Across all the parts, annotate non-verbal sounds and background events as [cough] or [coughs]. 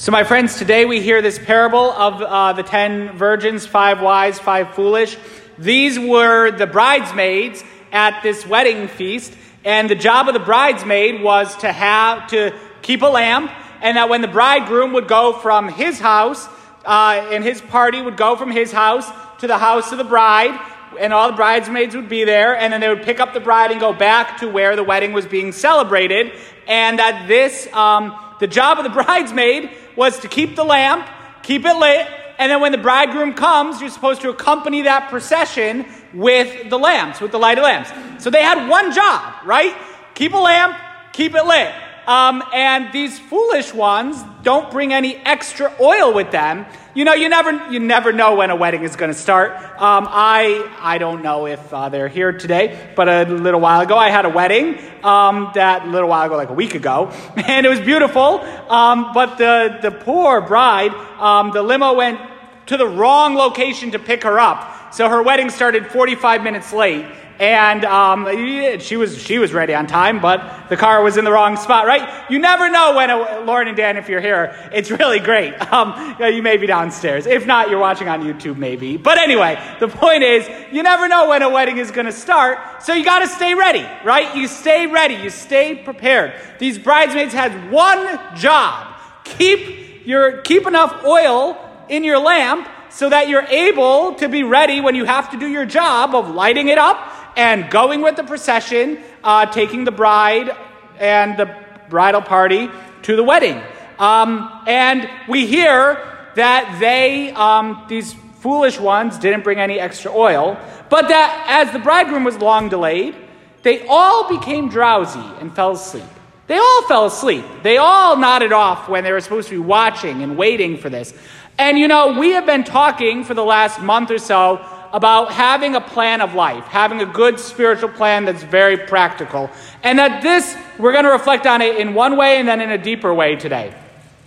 So, my friends, today we hear this parable of uh, the ten virgins, five wise, five foolish. These were the bridesmaids at this wedding feast, and the job of the bridesmaid was to have to keep a lamp, and that when the bridegroom would go from his house, uh, and his party would go from his house to the house of the bride, and all the bridesmaids would be there, and then they would pick up the bride and go back to where the wedding was being celebrated, and that this, um, the job of the bridesmaid was to keep the lamp, keep it lit, and then when the bridegroom comes, you're supposed to accompany that procession with the lamps, with the lighted lamps. So they had one job, right? Keep a lamp, keep it lit. Um, and these foolish ones don't bring any extra oil with them. You know, you never, you never know when a wedding is going to start. Um, I, I don't know if uh, they're here today, but a little while ago I had a wedding. Um, that a little while ago, like a week ago, [laughs] and it was beautiful. Um, but the the poor bride, um, the limo went to the wrong location to pick her up, so her wedding started 45 minutes late and um, she was she was ready on time, but the car was in the wrong spot. Right? You never know when a, Lauren and Dan, if you're here, it's really great. [laughs] Um, you may be downstairs. If not, you're watching on YouTube, maybe. But anyway, the point is, you never know when a wedding is going to start, so you got to stay ready. Right? You stay ready. You stay prepared. These bridesmaids had one job: keep your keep enough oil in your lamp so that you're able to be ready when you have to do your job of lighting it up and going with the procession, uh, taking the bride and the bridal party to the wedding. Um, and we hear that they, um, these foolish ones, didn't bring any extra oil, but that as the bridegroom was long delayed, they all became drowsy and fell asleep. They all fell asleep. They all nodded off when they were supposed to be watching and waiting for this. And you know, we have been talking for the last month or so about having a plan of life, having a good spiritual plan that's very practical. And that this, we're going to reflect on it in one way and then in a deeper way today.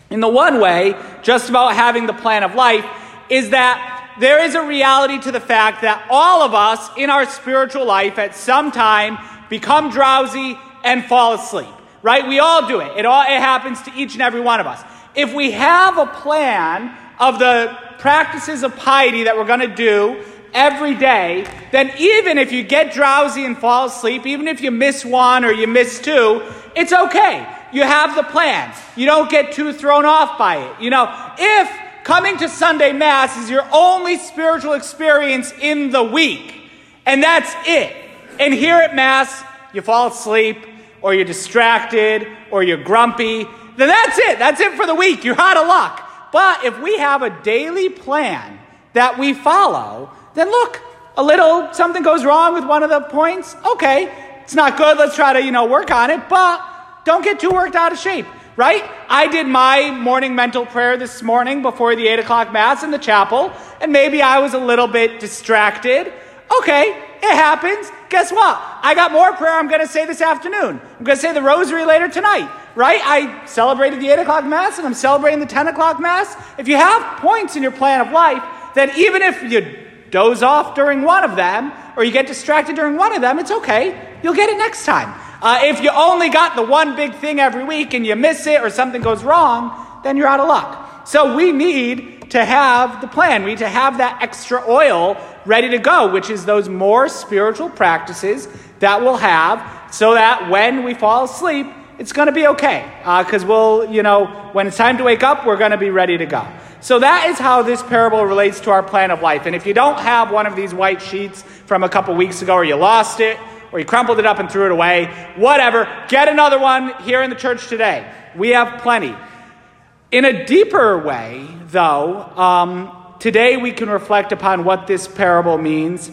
In the one way, just about having the plan of life, is that there is a reality to the fact that all of us in our spiritual life at some time become drowsy and fall asleep. Right? We all do it. It all it happens to each and every one of us. If we have a plan of the practices of piety that we're going to do every day, then even if you get drowsy and fall asleep, even if you miss one or you miss two, it's okay. You have the plan. You don't get too thrown off by it. You know, if coming to Sunday Mass is your only spiritual experience in the week, and that's it, and here at Mass you fall asleep, or you're distracted, or you're grumpy, then that's it. That's it for the week. You're out of luck. But if we have a daily plan that we follow, then look, a little something goes wrong with one of the points. Okay, it's not good. Let's try to, you know, work on it, but don't get too worked out of shape, right? I did my morning mental prayer this morning before the 8 o'clock Mass in the chapel, and maybe I was a little bit distracted. Okay, it happens. Guess what? I got more prayer I'm going to say this afternoon. I'm going to say the rosary later tonight, right? I celebrated the 8 o'clock Mass and I'm celebrating the 10 o'clock Mass. If you have points in your plan of life, then even if you doze off during one of them, or you get distracted during one of them, it's okay. You'll get it next time. Uh, if you only got the one big thing every week and you miss it or something goes wrong, then you're out of luck. So we need to have the plan. We need to have that extra oil ready to go, which is those more spiritual practices that we'll have so that when we fall asleep, it's going to be okay. Because uh, we'll, you know, when it's time to wake up, we're going to be ready to go. So that is how this parable relates to our plan of life. And if you don't have one of these white sheets from a couple weeks ago, or you lost it, or you crumpled it up and threw it away, whatever, get another one here in the church today. We have plenty. In a deeper way, though, um, today we can reflect upon what this parable means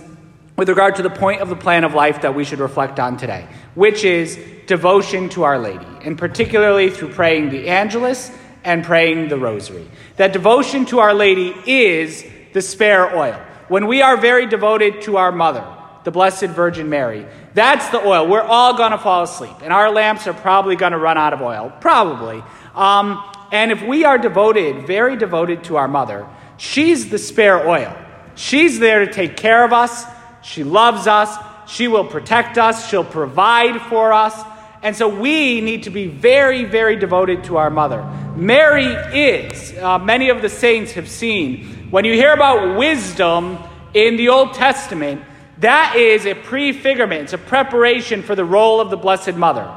with regard to the point of the plan of life that we should reflect on today, which is devotion to Our Lady, and particularly through praying the Angelus and praying the rosary. That devotion to Our Lady is the spare oil. When we are very devoted to our mother, the Blessed Virgin Mary, that's the oil. We're all going to fall asleep, and our lamps are probably going to run out of oil. Probably. Um, and if we are devoted, very devoted to our mother, she's the spare oil. She's there to take care of us. She loves us. She will protect us. She'll provide for us. And so we need to be very, very devoted to our mother. Mary is, uh, many of the saints have seen, when you hear about wisdom in the Old Testament, that is a prefigurement, it's a preparation for the role of the Blessed Mother.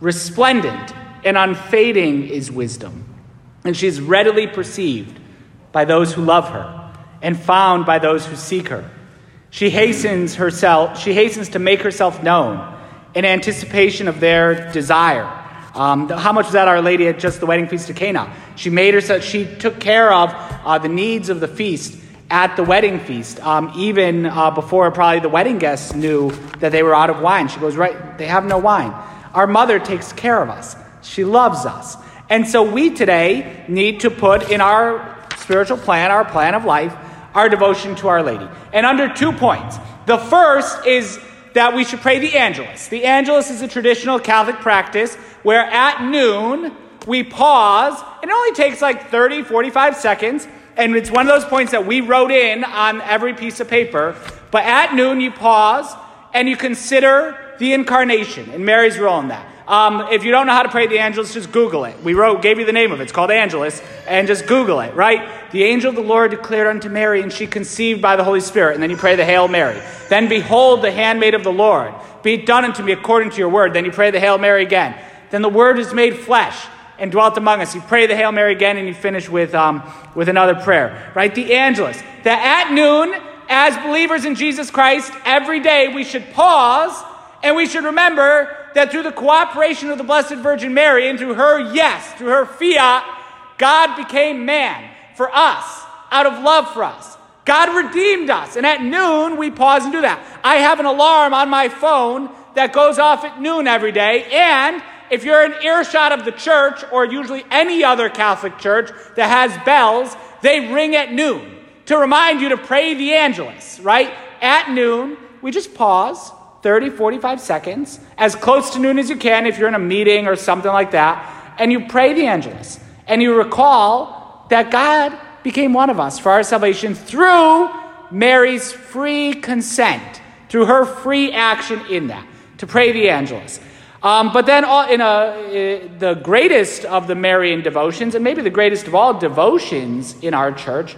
Resplendent and unfading is wisdom, and she is readily perceived by those who love her and found by those who seek her. She hastens herself, she hastens to make herself known in anticipation of their desire. Um, how much was that Our Lady at just the wedding feast of Cana? She made herself, she took care of uh, the needs of the feast at the wedding feast, um, even uh, before probably the wedding guests knew that they were out of wine. She goes, Right, they have no wine. Our mother takes care of us, she loves us. And so we today need to put in our spiritual plan, our plan of life, our devotion to Our Lady. And under two points. The first is that we should pray the Angelus. The Angelus is a traditional Catholic practice where at noon we pause, and it only takes like 30, 45 seconds, and it's one of those points that we wrote in on every piece of paper. But at noon, you pause and you consider the incarnation and Mary's role in that. Um, if you don't know how to pray the Angelus, just Google it. We wrote, gave you the name of it. It's called Angelus, and just Google it, right? The angel of the Lord declared unto Mary, and she conceived by the Holy Spirit. And then you pray the Hail Mary. Then behold, the handmaid of the Lord. Be it done unto me according to your word. Then you pray the Hail Mary again. Then the word is made flesh and dwelt among us. You pray the Hail Mary again, and you finish with, um, with another prayer, right? The Angelus. That at noon, as believers in Jesus Christ, every day we should pause and we should remember that through the cooperation of the Blessed Virgin Mary and through her yes, through her fiat, God became man for us out of love for us. God redeemed us. And at noon, we pause and do that. I have an alarm on my phone that goes off at noon every day. And if you're in earshot of the church, or usually any other Catholic church that has bells, they ring at noon to remind you to pray the Angelus, right? At noon, we just pause 30, 45 seconds, as close to noon as you can if you're in a meeting or something like that, and you pray the Angelus. And you recall that God became one of us for our salvation through Mary's free consent, through her free action in that, to pray the Angelus. Um, but then, all, in a, the greatest of the Marian devotions, and maybe the greatest of all devotions in our church,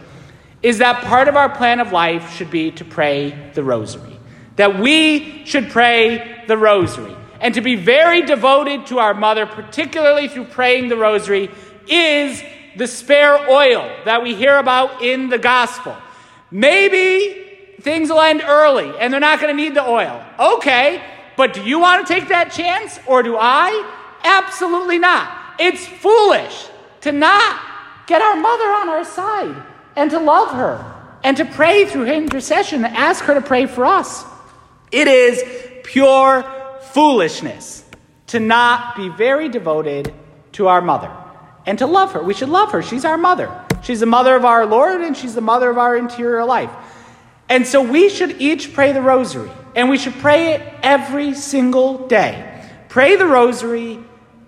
is that part of our plan of life should be to pray the Rosary that we should pray the rosary. And to be very devoted to our mother, particularly through praying the rosary, is the spare oil that we hear about in the gospel. Maybe things will end early and they're not going to need the oil. Okay, but do you want to take that chance or do I? Absolutely not. It's foolish to not get our mother on our side and to love her and to pray through her intercession and ask her to pray for us. It is pure foolishness to not be very devoted to our mother and to love her. We should love her. She's our mother. She's the mother of our Lord and she's the mother of our interior life. And so we should each pray the rosary and we should pray it every single day. Pray the rosary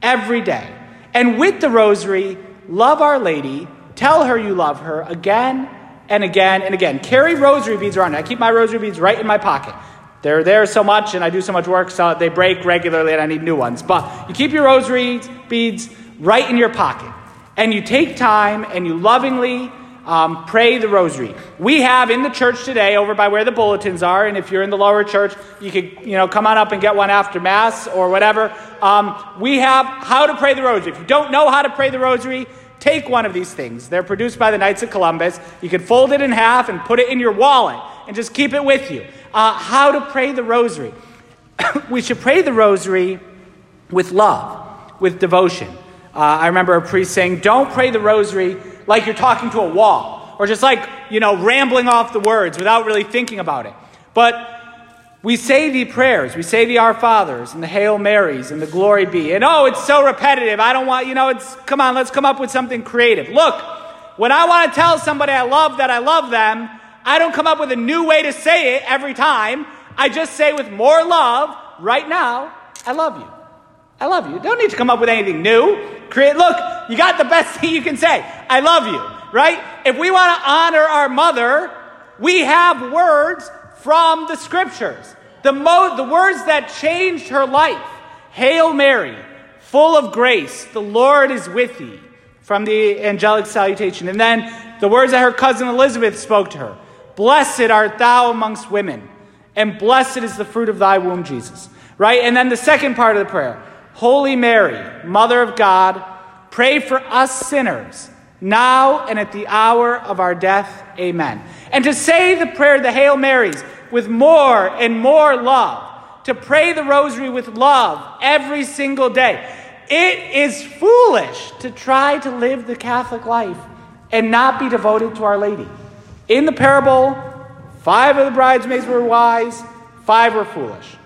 every day. And with the rosary, love Our Lady, tell her you love her again and again and again. Carry rosary beads around. I keep my rosary beads right in my pocket. They're there so much, and I do so much work, so they break regularly, and I need new ones. But you keep your rosary beads right in your pocket, and you take time and you lovingly um, pray the rosary. We have in the church today, over by where the bulletins are, and if you're in the lower church, you could you know come on up and get one after mass or whatever. Um, we have how to pray the rosary. If you don't know how to pray the rosary, take one of these things. They're produced by the Knights of Columbus. You can fold it in half and put it in your wallet and just keep it with you uh, how to pray the rosary. [coughs] we should pray the rosary with love, with devotion. Uh, I remember a priest saying, Don't pray the rosary like you're talking to a wall, or just like, you know, rambling off the words without really thinking about it. But we say the prayers, we say the Our Fathers and the Hail Marys and the Glory Be. And oh, it's so repetitive. I don't want, you know, it's, come on, let's come up with something creative. Look, when I want to tell somebody I love that I love them, I don't come up with a new way to say it every time. I just say with more love, right now, I love you. I love you. Don't need to come up with anything new. Create, look, you got the best [laughs] thing you can say. I love you, right? If we want to honor our mother, we have words from the scriptures. The, mo- the words that changed her life, Hail Mary, full of grace, the Lord is with thee, from the angelic salutation. And then the words that her cousin Elizabeth spoke to her Blessed art thou amongst women, and blessed is the fruit of thy womb, Jesus. Right? And then the second part of the prayer Holy Mary, Mother of God, pray for us sinners, now and at the hour of our death. Amen. And to say the prayer, the Hail Marys, with more and more love, to pray the rosary with love every single day. It is foolish to try to live the Catholic life and not be devoted to Our Lady. In the parable, five of the bridesmaids were wise, five were foolish.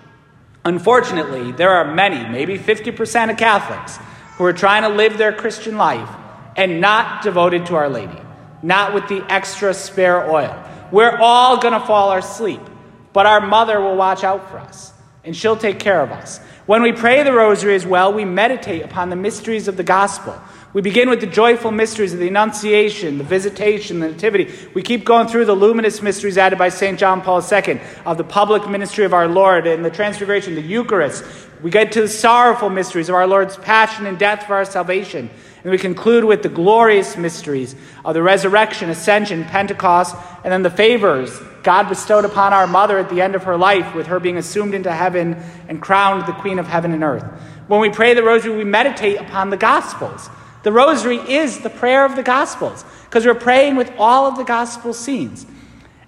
Unfortunately, there are many, maybe 50% of Catholics, who are trying to live their Christian life and not devoted to Our Lady, not with the extra spare oil. We're all going to fall asleep, but our mother will watch out for us, and she'll take care of us. When we pray the rosary as well, we meditate upon the mysteries of the gospel. We begin with the joyful mysteries of the Annunciation, the Visitation, the Nativity. We keep going through the luminous mysteries added by St. John Paul II of the public ministry of our Lord and the Transfiguration, the Eucharist. We get to the sorrowful mysteries of our Lord's passion and death for our salvation. And we conclude with the glorious mysteries of the resurrection, ascension, Pentecost, and then the favors God bestowed upon our mother at the end of her life, with her being assumed into heaven and crowned the Queen of heaven and earth. When we pray the rosary, we meditate upon the Gospels. The rosary is the prayer of the Gospels because we're praying with all of the Gospel scenes.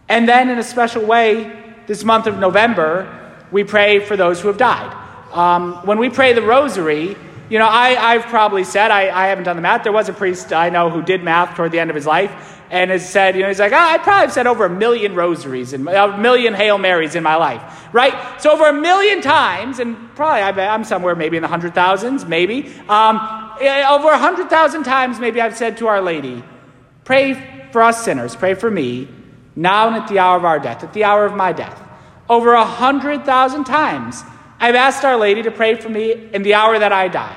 And then, in a special way, this month of November, we pray for those who have died. Um, when we pray the rosary, you know, I, have probably said, I, I haven't done the math. There was a priest I know who did math toward the end of his life and has said, you know, he's like, oh, I probably have said over a million rosaries and a million Hail Marys in my life, right? So over a million times, and probably I'm somewhere maybe in the hundred thousands, maybe. Um, over a hundred thousand times, maybe I've said to Our Lady, Pray for us sinners, pray for me, now and at the hour of our death, at the hour of my death. Over a hundred thousand times, I've asked Our Lady to pray for me in the hour that I die.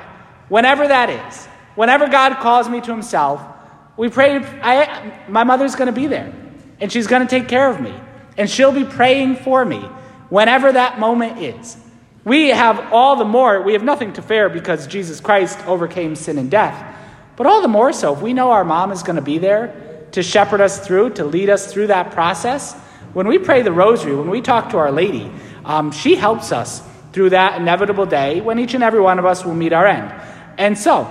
Whenever that is, whenever God calls me to Himself, we pray, I, my mother's going to be there, and she's going to take care of me, and she'll be praying for me whenever that moment is. We have all the more, we have nothing to fear because Jesus Christ overcame sin and death. But all the more so, if we know our mom is going to be there to shepherd us through, to lead us through that process, when we pray the rosary, when we talk to Our Lady, um, she helps us through that inevitable day when each and every one of us will meet our end. And so,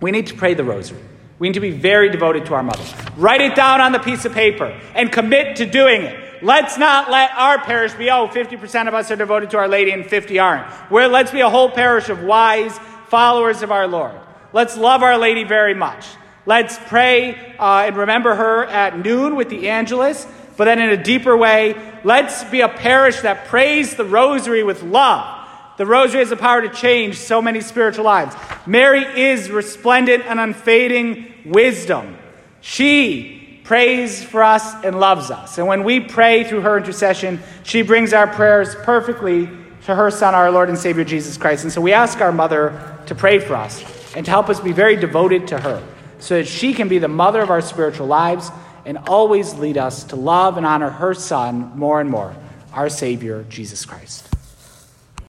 we need to pray the rosary. We need to be very devoted to our mother. Write it down on the piece of paper and commit to doing it. Let's not let our parish be, oh, 50% of us are devoted to Our Lady and 50 aren't. Where let's be a whole parish of wise followers of our Lord. Let's love Our Lady very much. Let's pray uh, and remember her at noon with the Angelus. But then, in a deeper way, let's be a parish that prays the rosary with love. The rosary has the power to change so many spiritual lives. Mary is resplendent and unfading wisdom. She prays for us and loves us. And when we pray through her intercession, she brings our prayers perfectly to her Son, our Lord and Savior Jesus Christ. And so we ask our mother to pray for us and to help us be very devoted to her so that she can be the mother of our spiritual lives and always lead us to love and honor her Son more and more, our Savior, Jesus Christ.